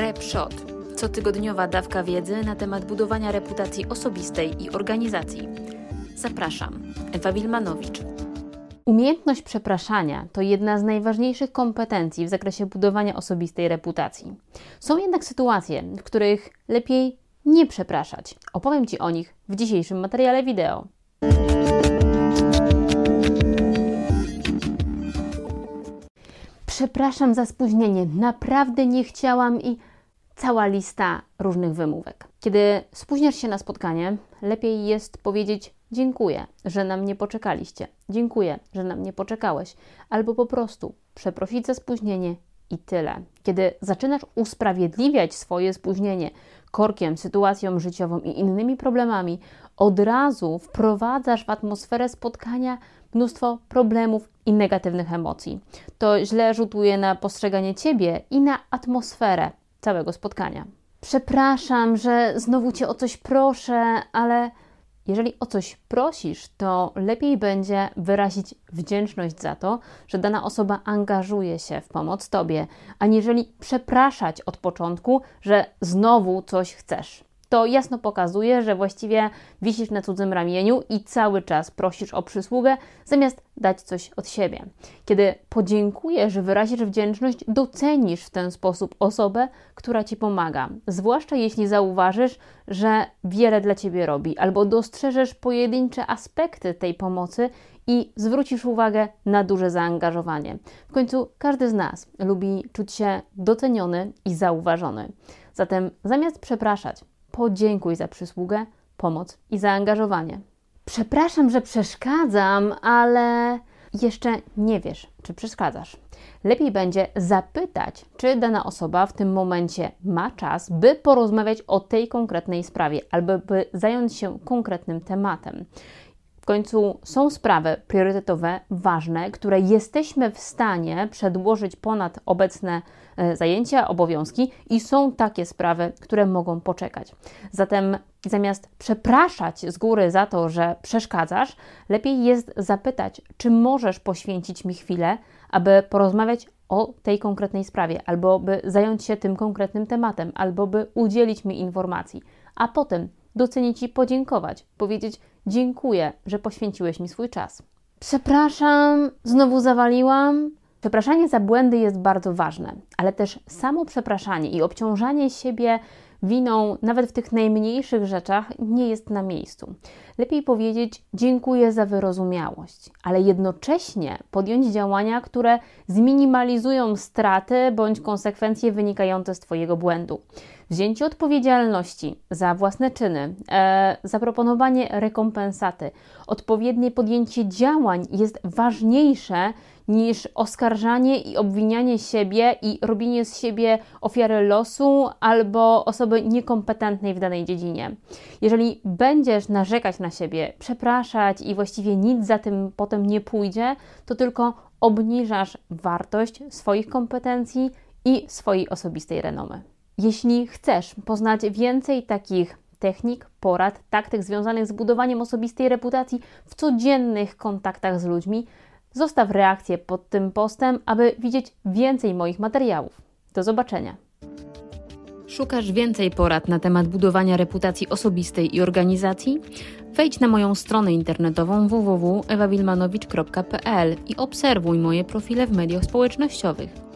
RepShot. Cotygodniowa dawka wiedzy na temat budowania reputacji osobistej i organizacji. Zapraszam, Ewa Wilmanowicz. Umiejętność przepraszania to jedna z najważniejszych kompetencji w zakresie budowania osobistej reputacji. Są jednak sytuacje, w których lepiej nie przepraszać. Opowiem Ci o nich w dzisiejszym materiale wideo. Przepraszam za spóźnienie, naprawdę nie chciałam i cała lista różnych wymówek. Kiedy spóźniasz się na spotkanie, lepiej jest powiedzieć dziękuję, że na mnie poczekaliście, dziękuję, że na mnie poczekałeś, albo po prostu przeprosić za spóźnienie i tyle. Kiedy zaczynasz usprawiedliwiać swoje spóźnienie korkiem, sytuacją życiową i innymi problemami, od razu wprowadzasz w atmosferę spotkania mnóstwo problemów i negatywnych emocji. To źle rzutuje na postrzeganie ciebie i na atmosferę całego spotkania. Przepraszam, że znowu cię o coś proszę, ale jeżeli o coś prosisz, to lepiej będzie wyrazić wdzięczność za to, że dana osoba angażuje się w pomoc Tobie, aniżeli przepraszać od początku, że znowu coś chcesz to jasno pokazuje, że właściwie wisisz na cudzym ramieniu i cały czas prosisz o przysługę, zamiast dać coś od siebie. Kiedy podziękujesz, wyrazisz wdzięczność, docenisz w ten sposób osobę, która ci pomaga. Zwłaszcza jeśli zauważysz, że wiele dla ciebie robi, albo dostrzeżesz pojedyncze aspekty tej pomocy i zwrócisz uwagę na duże zaangażowanie. W końcu każdy z nas lubi czuć się doceniony i zauważony. Zatem zamiast przepraszać, podziękuj za przysługę, pomoc i zaangażowanie. Przepraszam, że przeszkadzam, ale jeszcze nie wiesz, czy przeszkadzasz. Lepiej będzie zapytać, czy dana osoba w tym momencie ma czas, by porozmawiać o tej konkretnej sprawie albo by zająć się konkretnym tematem. Końcu są sprawy priorytetowe, ważne, które jesteśmy w stanie przedłożyć ponad obecne e, zajęcia, obowiązki i są takie sprawy, które mogą poczekać. Zatem zamiast przepraszać z góry za to, że przeszkadzasz, lepiej jest zapytać, czy możesz poświęcić mi chwilę, aby porozmawiać o tej konkretnej sprawie, albo by zająć się tym konkretnym tematem, albo by udzielić mi informacji, a potem docenić i podziękować, powiedzieć dziękuję, że poświęciłeś mi swój czas. Przepraszam, znowu zawaliłam. Przepraszanie za błędy jest bardzo ważne, ale też samo przepraszanie i obciążanie siebie winą nawet w tych najmniejszych rzeczach nie jest na miejscu. Lepiej powiedzieć dziękuję za wyrozumiałość, ale jednocześnie podjąć działania, które zminimalizują straty bądź konsekwencje wynikające z Twojego błędu. Wzięcie odpowiedzialności za własne czyny, e, zaproponowanie rekompensaty, odpowiednie podjęcie działań jest ważniejsze niż oskarżanie i obwinianie siebie i robienie z siebie ofiary losu albo osoby niekompetentnej w danej dziedzinie. Jeżeli będziesz narzekać siebie, przepraszać i właściwie nic za tym potem nie pójdzie, to tylko obniżasz wartość swoich kompetencji i swojej osobistej renomy. Jeśli chcesz poznać więcej takich technik, porad, taktyk związanych z budowaniem osobistej reputacji w codziennych kontaktach z ludźmi, zostaw reakcję pod tym postem, aby widzieć więcej moich materiałów. Do zobaczenia. Szukasz więcej porad na temat budowania reputacji osobistej i organizacji? Wejdź na moją stronę internetową www.ewawilmanowicz.pl i obserwuj moje profile w mediach społecznościowych.